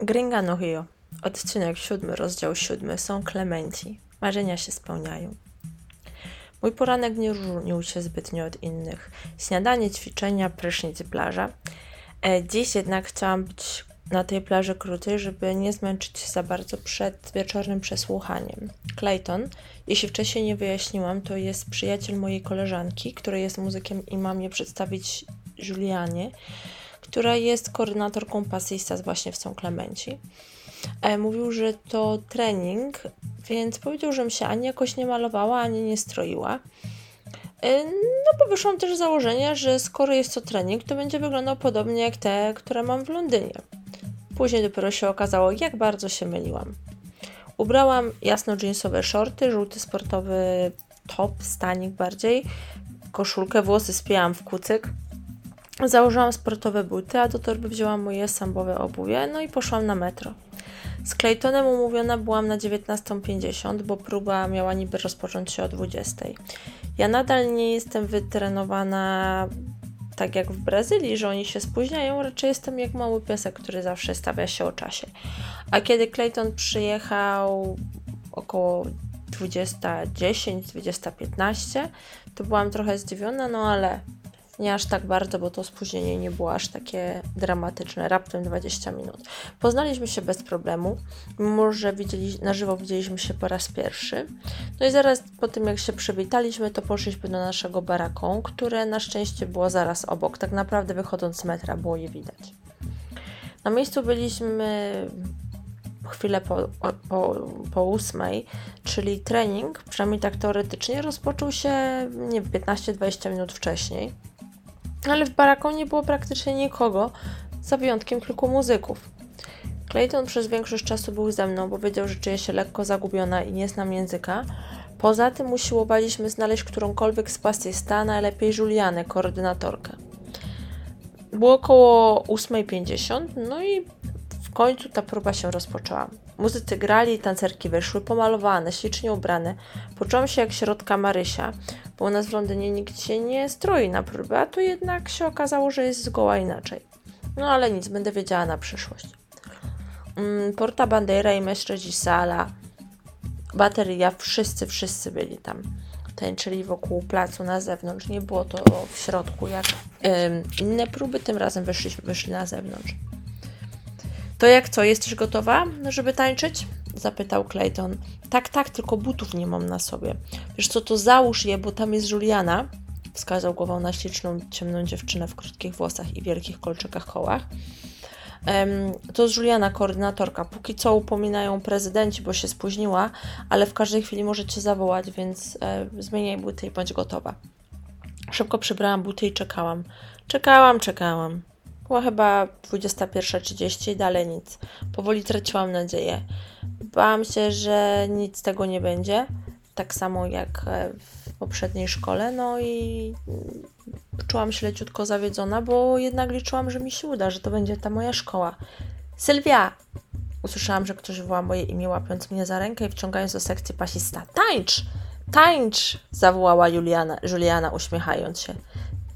Gringa no. Odcinek siódmy, rozdział siódmy. Są Klemenci. Marzenia się spełniają. Mój poranek nie różnił się zbytnio od innych. Śniadanie, ćwiczenia, prysznic plaża. E, dziś jednak chciałam być na tej plaży krócej, żeby nie zmęczyć się za bardzo przed wieczornym przesłuchaniem. Clayton, jeśli wcześniej nie wyjaśniłam, to jest przyjaciel mojej koleżanki, który jest muzykiem i mam je przedstawić Julianie która jest koordynatorką Passistas właśnie w São Clemenci. E, mówił, że to trening, więc powiedział, żebym się ani jakoś nie malowała, ani nie stroiła. E, no bo wyszłam też z założenia, że skoro jest to trening, to będzie wyglądał podobnie jak te, które mam w Londynie. Później dopiero się okazało, jak bardzo się myliłam. Ubrałam jasno jeansowe shorty, żółty sportowy top, stanik bardziej, koszulkę, włosy spięłam w kucyk, Założyłam sportowe buty, a do torby wzięłam moje sambowe obuwie, no i poszłam na metro. Z Claytonem umówiona byłam na 19.50, bo próba miała niby rozpocząć się o 20.00. Ja nadal nie jestem wytrenowana tak jak w Brazylii, że oni się spóźniają, raczej jestem jak mały piesek, który zawsze stawia się o czasie. A kiedy Clayton przyjechał około 20.10, 20.15, to byłam trochę zdziwiona, no ale nie aż tak bardzo, bo to spóźnienie nie było aż takie dramatyczne, raptem 20 minut. Poznaliśmy się bez problemu, mimo że widzieli, na żywo widzieliśmy się po raz pierwszy. No i zaraz po tym, jak się przywitaliśmy, to poszliśmy do naszego baraką, które na szczęście było zaraz obok. Tak naprawdę wychodząc z metra było je widać. Na miejscu byliśmy chwilę po, po, po ósmej, czyli trening, przynajmniej tak teoretycznie, rozpoczął się nie 15-20 minut wcześniej ale w baraku nie było praktycznie nikogo, za wyjątkiem kilku muzyków. Clayton przez większość czasu był ze mną, bo wiedział, że czuję się lekko zagubiona i nie znam języka. Poza tym usiłowaliśmy znaleźć którąkolwiek z pasysta, najlepiej Julianę, koordynatorkę. Było około 8.50, no i w końcu ta próba się rozpoczęła. Muzycy grali, tancerki wyszły, pomalowane, ślicznie ubrane. Poczułam się jak środka Marysia, bo u nas w Londynie nikt się nie stroi na próbę, a tu jednak się okazało, że jest zgoła inaczej. No ale nic, będę wiedziała na przyszłość. Mm, Porta Bandeira i Mestre Sala, bateria, wszyscy, wszyscy byli tam. Tańczyli wokół placu na zewnątrz. Nie było to w środku jak ym, inne próby, tym razem wyszli, wyszli na zewnątrz. To jak co, jesteś gotowa, żeby tańczyć? Zapytał Clayton. Tak, tak, tylko butów nie mam na sobie. Wiesz co, to załóż je, bo tam jest Juliana. Wskazał głową na śliczną, ciemną dziewczynę w krótkich włosach i wielkich kolczykach kołach. To jest Juliana, koordynatorka. Póki co upominają prezydenci, bo się spóźniła, ale w każdej chwili możecie zawołać, więc e, zmieniaj buty i bądź gotowa. Szybko przybrałam buty i czekałam. Czekałam, czekałam. Była chyba 21.30 i dalej nic. Powoli traciłam nadzieję. Bałam się, że nic z tego nie będzie. Tak samo jak e, w poprzedniej szkole. No i czułam się leciutko zawiedzona, bo jednak liczyłam, że mi się uda, że to będzie ta moja szkoła. Sylwia! Usłyszałam, że ktoś woła moje imię, łapiąc mnie za rękę i wciągając do sekcji pasista. Tańcz! Tańcz! zawołała Juliana, Juliana uśmiechając się.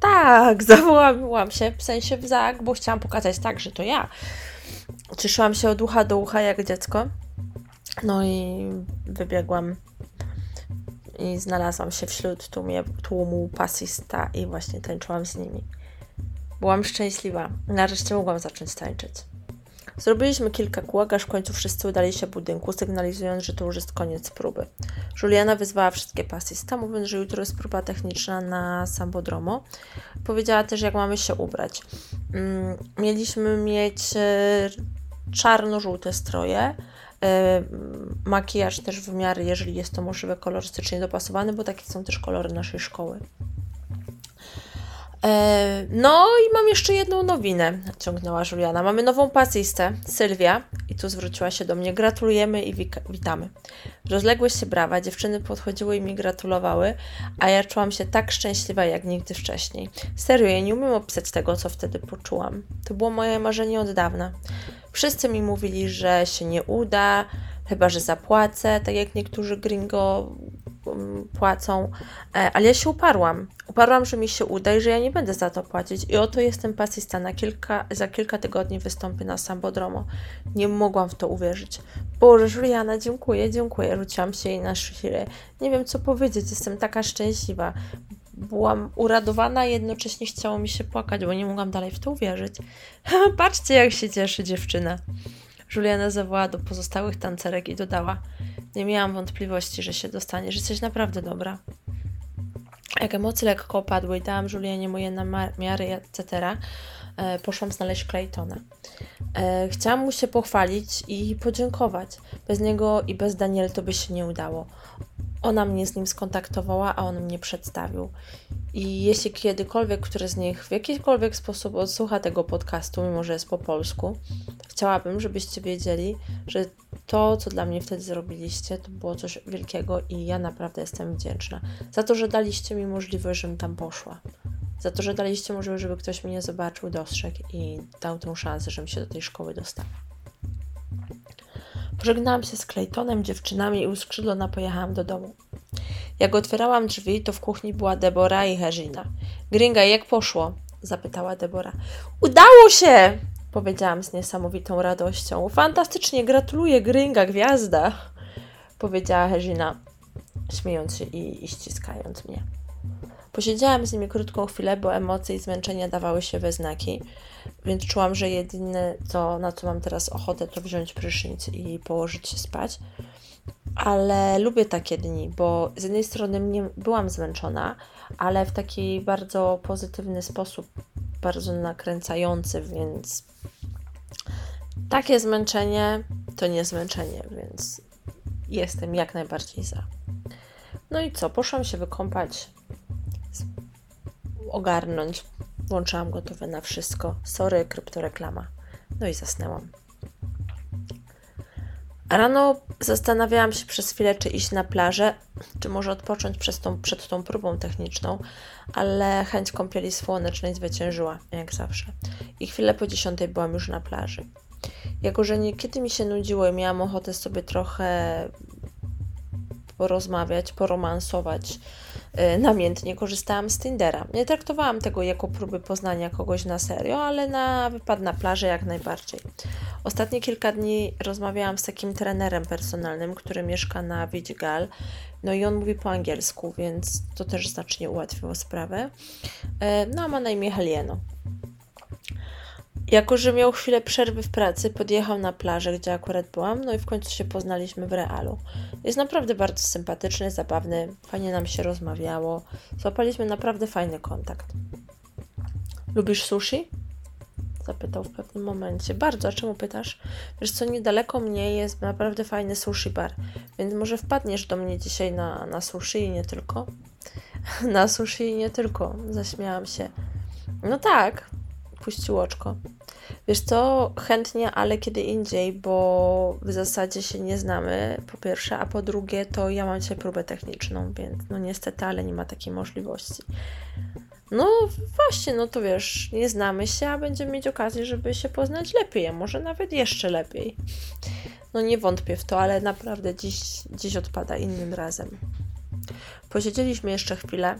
Tak, zawołałam się, w sensie w zak, bo chciałam pokazać tak, że to ja. Cieszyłam się od ucha do ucha jak dziecko. No i wybiegłam i znalazłam się wśród tłumie, tłumu pasista i właśnie tańczyłam z nimi. Byłam szczęśliwa. Nareszcie mogłam zacząć tańczyć. Zrobiliśmy kilka kółek, aż w końcu wszyscy udali się budynku, sygnalizując, że to już jest koniec próby. Juliana wyzwała wszystkie pasista, mówiąc, że jutro jest próba techniczna na Sambodromo. Powiedziała też, jak mamy się ubrać. Mm, mieliśmy mieć e, czarno-żółte stroje, e, makijaż też w miarę, jeżeli jest to możliwe, kolorystycznie dopasowany, bo takie są też kolory naszej szkoły. E, no i mam jeszcze jedną nowinę, ciągnęła Juliana. Mamy nową pasystę, Sylwia, i tu zwróciła się do mnie. Gratulujemy i witamy. Rozległy się brawa, dziewczyny podchodziły i mi gratulowały, a ja czułam się tak szczęśliwa jak nigdy wcześniej. Serio, ja nie umiem opisać tego, co wtedy poczułam. To było moje marzenie od dawna. Wszyscy mi mówili, że się nie uda, chyba że zapłacę, tak jak niektórzy gringo płacą, e, ale ja się uparłam Uparłam, że mi się uda i że ja nie będę za to płacić. I oto jestem pasista. Na kilka, za kilka tygodni wystąpię na Sambodromo. Nie mogłam w to uwierzyć. Boże, Juliana, dziękuję, dziękuję. Rzuciłam się jej na chwilę. Nie wiem, co powiedzieć. Jestem taka szczęśliwa. Byłam uradowana, jednocześnie chciało mi się płakać, bo nie mogłam dalej w to uwierzyć. Patrzcie, jak się cieszy dziewczyna. Juliana zawołała do pozostałych tancerek i dodała: Nie miałam wątpliwości, że się dostanie, że jesteś naprawdę dobra. Jak emocje lekko opadły i dałam Julianie moje namiary, etc., e, poszłam znaleźć Claytona. E, chciałam mu się pochwalić i podziękować. Bez niego i bez Daniel to by się nie udało. Ona mnie z nim skontaktowała, a on mnie przedstawił. I jeśli kiedykolwiek który z nich w jakikolwiek sposób odsłucha tego podcastu, mimo że jest po polsku, chciałabym, żebyście wiedzieli, że to, co dla mnie wtedy zrobiliście, to było coś wielkiego i ja naprawdę jestem wdzięczna za to, że daliście mi możliwość, żebym tam poszła. Za to, że daliście możliwość, żeby ktoś mnie zobaczył, dostrzegł i dał tę szansę, żebym się do tej szkoły dostała. Pożegnałam się z Claytonem, dziewczynami i uskrzydlona pojechałam do domu. Jak otwierałam drzwi, to w kuchni była Debora i Herzina. Gringa, jak poszło? zapytała Debora. Udało się! powiedziałam z niesamowitą radością. Fantastycznie, gratuluję, Gringa, gwiazda! powiedziała Herzina, śmiejąc się i, i ściskając mnie. Posiedziałam z nimi krótką chwilę, bo emocje i zmęczenia dawały się we znaki, więc czułam, że jedyne to, na co mam teraz ochotę, to wziąć prysznic i położyć się spać. Ale lubię takie dni, bo z jednej strony mnie, byłam zmęczona, ale w taki bardzo pozytywny sposób, bardzo nakręcający, więc takie zmęczenie to nie zmęczenie, więc jestem jak najbardziej za. No i co? Poszłam się wykąpać, ogarnąć. Włączyłam gotowe na wszystko. Sorry, kryptoreklama. No i zasnęłam. Rano zastanawiałam się przez chwilę, czy iść na plażę, czy może odpocząć przez tą, przed tą próbą techniczną, ale chęć kąpieli słonecznej zwyciężyła, jak zawsze. I chwilę po dziesiątej byłam już na plaży. Jako, że niekiedy mi się nudziło i miałam ochotę sobie trochę porozmawiać, poromansować, yy, namiętnie korzystałam z Tindera. Nie traktowałam tego jako próby poznania kogoś na serio, ale na wypad na plażę jak najbardziej. Ostatnie kilka dni rozmawiałam z takim trenerem personalnym, który mieszka na Vidigal. No i on mówi po angielsku, więc to też znacznie ułatwiło sprawę. Yy, no a ma na imię Helieno. Jako, że miał chwilę przerwy w pracy, podjechał na plażę, gdzie akurat byłam, no i w końcu się poznaliśmy w realu. Jest naprawdę bardzo sympatyczny, zabawny, fajnie nam się rozmawiało. Złapaliśmy naprawdę fajny kontakt. Lubisz sushi? Zapytał w pewnym momencie. Bardzo, a czemu pytasz? Wiesz co, niedaleko mnie jest naprawdę fajny sushi bar, więc może wpadniesz do mnie dzisiaj na, na sushi i nie tylko? na sushi i nie tylko, zaśmiałam się. No tak, puścił oczko. Wiesz co, chętnie, ale kiedy indziej, bo w zasadzie się nie znamy, po pierwsze, a po drugie, to ja mam dzisiaj próbę techniczną, więc no niestety, ale nie ma takiej możliwości. No właśnie, no to wiesz, nie znamy się, a będziemy mieć okazję, żeby się poznać lepiej, a może nawet jeszcze lepiej. No nie wątpię w to, ale naprawdę dziś, dziś odpada innym razem. Posiedzieliśmy jeszcze chwilę,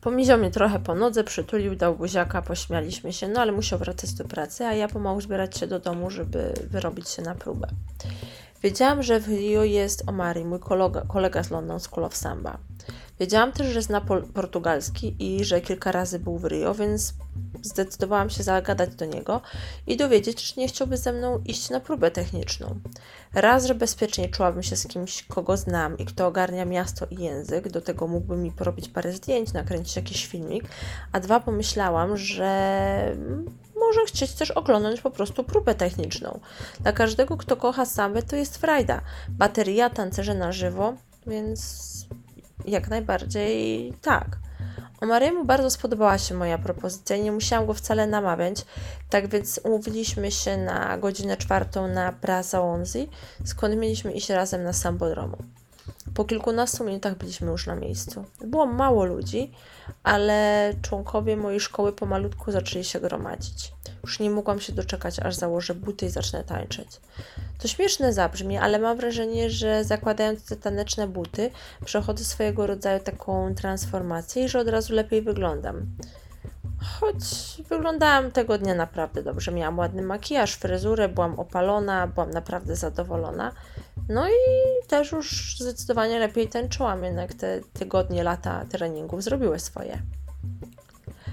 Pomiział mnie trochę po nodze, przytulił, dał buziaka, pośmialiśmy się, no ale musiał wracać do pracy, a ja pomału zbierać się do domu, żeby wyrobić się na próbę. Wiedziałam, że w Rio jest Omari, mój kolega, kolega z London School of Samba. Wiedziałam też, że zna portugalski i że kilka razy był w Rio, więc zdecydowałam się zagadać do niego i dowiedzieć, czy nie chciałby ze mną iść na próbę techniczną. Raz, że bezpiecznie czułabym się z kimś, kogo znam i kto ogarnia miasto i język, do tego mógłby mi porobić parę zdjęć, nakręcić jakiś filmik, a dwa, pomyślałam, że może chcieć też oglądać po prostu próbę techniczną. Dla każdego, kto kocha sambę, to jest frajda. Bateria, tancerze na żywo, więc jak najbardziej tak. Omariemu bardzo spodobała się moja propozycja nie musiałam go wcale namawiać, tak więc umówiliśmy się na godzinę czwartą na Praza Onzi, skąd mieliśmy iść razem na Sambodromu. Po kilkunastu minutach byliśmy już na miejscu. Było mało ludzi, ale członkowie mojej szkoły pomalutku zaczęli się gromadzić. Już nie mogłam się doczekać, aż założę buty i zacznę tańczyć. To śmieszne zabrzmi, ale mam wrażenie, że zakładając te taneczne buty, przechodzę swojego rodzaju taką transformację i że od razu lepiej wyglądam. Choć wyglądałam tego dnia naprawdę dobrze. Miałam ładny makijaż, fryzurę, byłam opalona, byłam naprawdę zadowolona. No i też już zdecydowanie lepiej tańczyłam, jednak te tygodnie, lata treningów zrobiły swoje.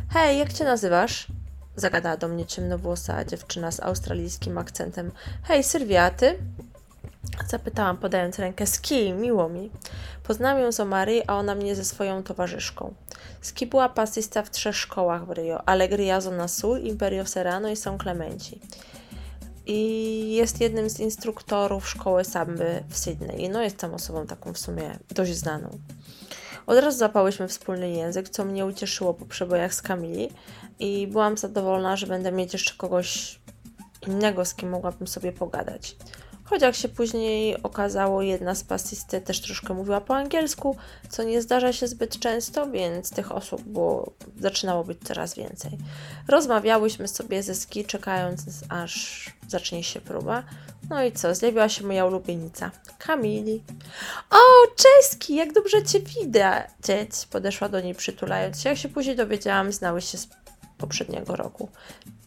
Hej, jak cię nazywasz? Zagadała do mnie ciemnowłosa dziewczyna z australijskim akcentem. Hej, Sylwia, ty? Zapytałam, podając rękę. Ski, miło mi. Poznałam ją z Omary, a ona mnie ze swoją towarzyszką. Ski była pasysta w trzech szkołach w Rio. Alegria Zona Sul, Imperio Serrano i São Clemente. I jest jednym z instruktorów szkoły samby w Sydney. No jest tam osobą taką w sumie dość znaną. Od razu zapałyśmy wspólny język, co mnie ucieszyło po przebojach z Kamili i byłam zadowolona, że będę mieć jeszcze kogoś innego, z kim mogłabym sobie pogadać. Choć jak się później okazało, jedna z pasisty też troszkę mówiła po angielsku, co nie zdarza się zbyt często, więc tych osób było, zaczynało być coraz więcej. Rozmawiałyśmy sobie ze ski, czekając aż zacznie się próba. No i co, zjawiła się moja ulubienica, Kamili. O, czeski, jak dobrze Cię widać! Podeszła do niej przytulając się. Jak się później dowiedziałam, znały się z poprzedniego roku.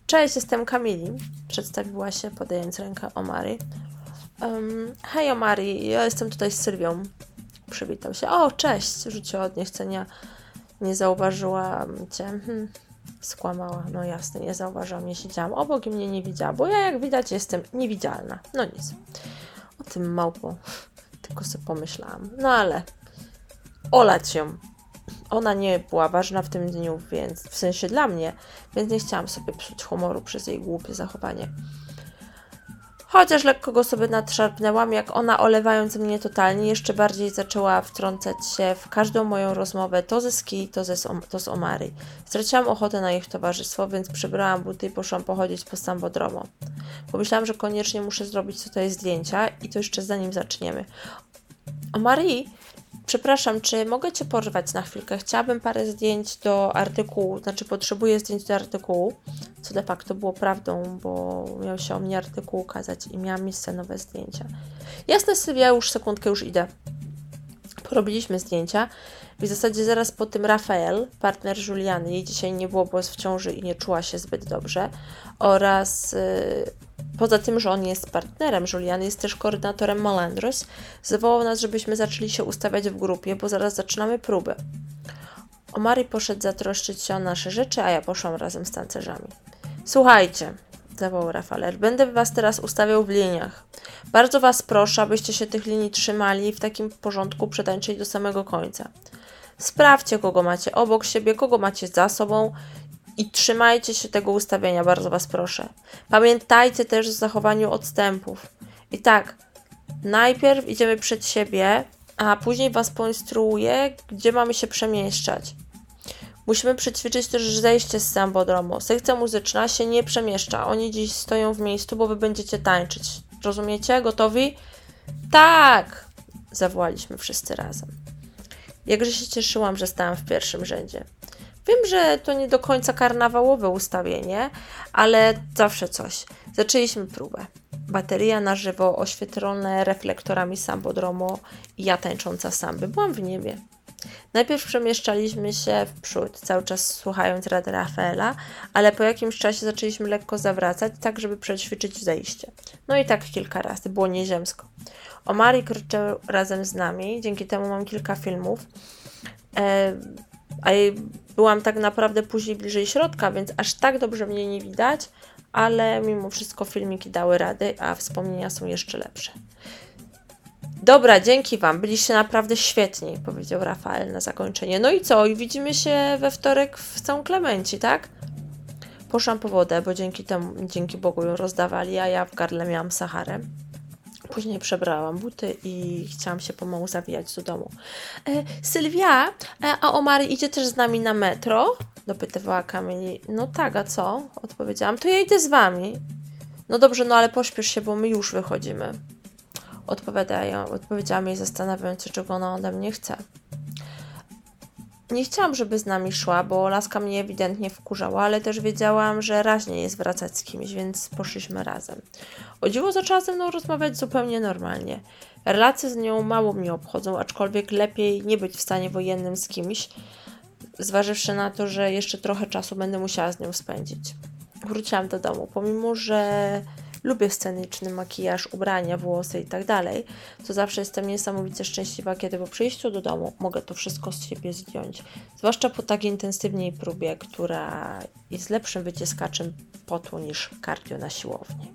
Cześć, jestem Kamili, przedstawiła się, podając rękę Omary. Um, hej Omari, ja jestem tutaj z Sylwią. Przywitał się. O, cześć! Rzuciła od niechcenia. Nie zauważyłam cię. Hm. Skłamała. No jasne, nie zauważyłam. Nie siedziałam obok i mnie nie widziała, bo ja jak widać jestem niewidzialna. No nic. O tym małpo. Tylko sobie pomyślałam. No ale olać ją. Ona nie była ważna w tym dniu, więc w sensie dla mnie, więc nie chciałam sobie psuć humoru przez jej głupie zachowanie. Chociaż lekko go sobie nadszarpnęłam, jak ona olewając mnie totalnie, jeszcze bardziej zaczęła wtrącać się w każdą moją rozmowę, to ze Ski, to, ze, to z Omary. Straciłam ochotę na ich towarzystwo, więc przebrałam buty i poszłam pochodzić po Sambodromo. Pomyślałam, że koniecznie muszę zrobić tutaj zdjęcia i to jeszcze zanim zaczniemy. Omary Przepraszam, czy mogę Cię porwać na chwilkę? Chciałabym parę zdjęć do artykułu, znaczy potrzebuję zdjęć do artykułu, co de facto było prawdą, bo miał się o mnie artykuł ukazać i miałam miejsce nowe zdjęcia. Jasne, Sylwia, już sekundkę, już idę. Porobiliśmy zdjęcia w zasadzie zaraz po tym Rafael, partner Juliany, jej dzisiaj nie było, bo jest w ciąży i nie czuła się zbyt dobrze oraz... Yy, Poza tym, że on jest partnerem Juliany, jest też koordynatorem Malandros, zawołał nas, żebyśmy zaczęli się ustawiać w grupie, bo zaraz zaczynamy próbę. Omari poszedł zatroszczyć się o nasze rzeczy, a ja poszłam razem z tancerzami. Słuchajcie, zawołał Rafaler, będę was teraz ustawiał w liniach. Bardzo was proszę, abyście się tych linii trzymali i w takim porządku przetańczyli do samego końca. Sprawdźcie, kogo macie obok siebie, kogo macie za sobą i trzymajcie się tego ustawienia, bardzo Was proszę. Pamiętajcie też o zachowaniu odstępów. I tak, najpierw idziemy przed siebie, a później Was poinstruuję, gdzie mamy się przemieszczać. Musimy przećwiczyć też zejście z sambodromu. Sekcja muzyczna się nie przemieszcza. Oni dziś stoją w miejscu, bo Wy będziecie tańczyć. Rozumiecie? Gotowi? Tak! Zawołaliśmy wszyscy razem. Jakże się cieszyłam, że stałam w pierwszym rzędzie. Wiem, że to nie do końca karnawałowe ustawienie, ale zawsze coś. Zaczęliśmy próbę. Bateria na żywo, oświetlone reflektorami sambodromo i ja tańcząca samby. Byłam w niebie. Najpierw przemieszczaliśmy się w przód, cały czas słuchając rady Rafaela, ale po jakimś czasie zaczęliśmy lekko zawracać, tak żeby przećwiczyć zejście. No i tak kilka razy, było nieziemsko. Omari kroczył razem z nami, dzięki temu mam kilka filmów. E, a byłam tak naprawdę później bliżej środka, więc aż tak dobrze mnie nie widać, ale mimo wszystko filmiki dały rady, a wspomnienia są jeszcze lepsze. Dobra, dzięki Wam, byliście naprawdę świetni, powiedział Rafael na zakończenie. No i co? I widzimy się we wtorek w São Klemenci, tak? Poszłam po wodę, bo dzięki temu, dzięki Bogu ją rozdawali, a ja w gardle miałam Saharę. Później przebrałam buty i chciałam się pomału zawijać do domu. E, Sylwia, e, a Omary idzie też z nami na metro? Dopytywała Kamili. No tak, a co? Odpowiedziałam. To ja idę z wami. No dobrze, no ale pośpiesz się, bo my już wychodzimy. Odpowiadają, odpowiedziałam jej zastanawiając się, czego ona ode mnie chce. Nie chciałam, żeby z nami szła, bo laska mnie ewidentnie wkurzała, ale też wiedziałam, że raźnie jest wracać z kimś, więc poszliśmy razem. O dziwo zaczęła ze mną rozmawiać zupełnie normalnie. Relacje z nią mało mnie obchodzą, aczkolwiek lepiej nie być w stanie wojennym z kimś, zważywszy na to, że jeszcze trochę czasu będę musiała z nią spędzić. Wróciłam do domu, pomimo że lubię sceniczny makijaż, ubrania, włosy i tak dalej, to zawsze jestem niesamowicie szczęśliwa, kiedy po przyjściu do domu mogę to wszystko z siebie zdjąć. Zwłaszcza po tak intensywnej próbie, która jest lepszym wyciskaczem potu niż kardio na siłowni.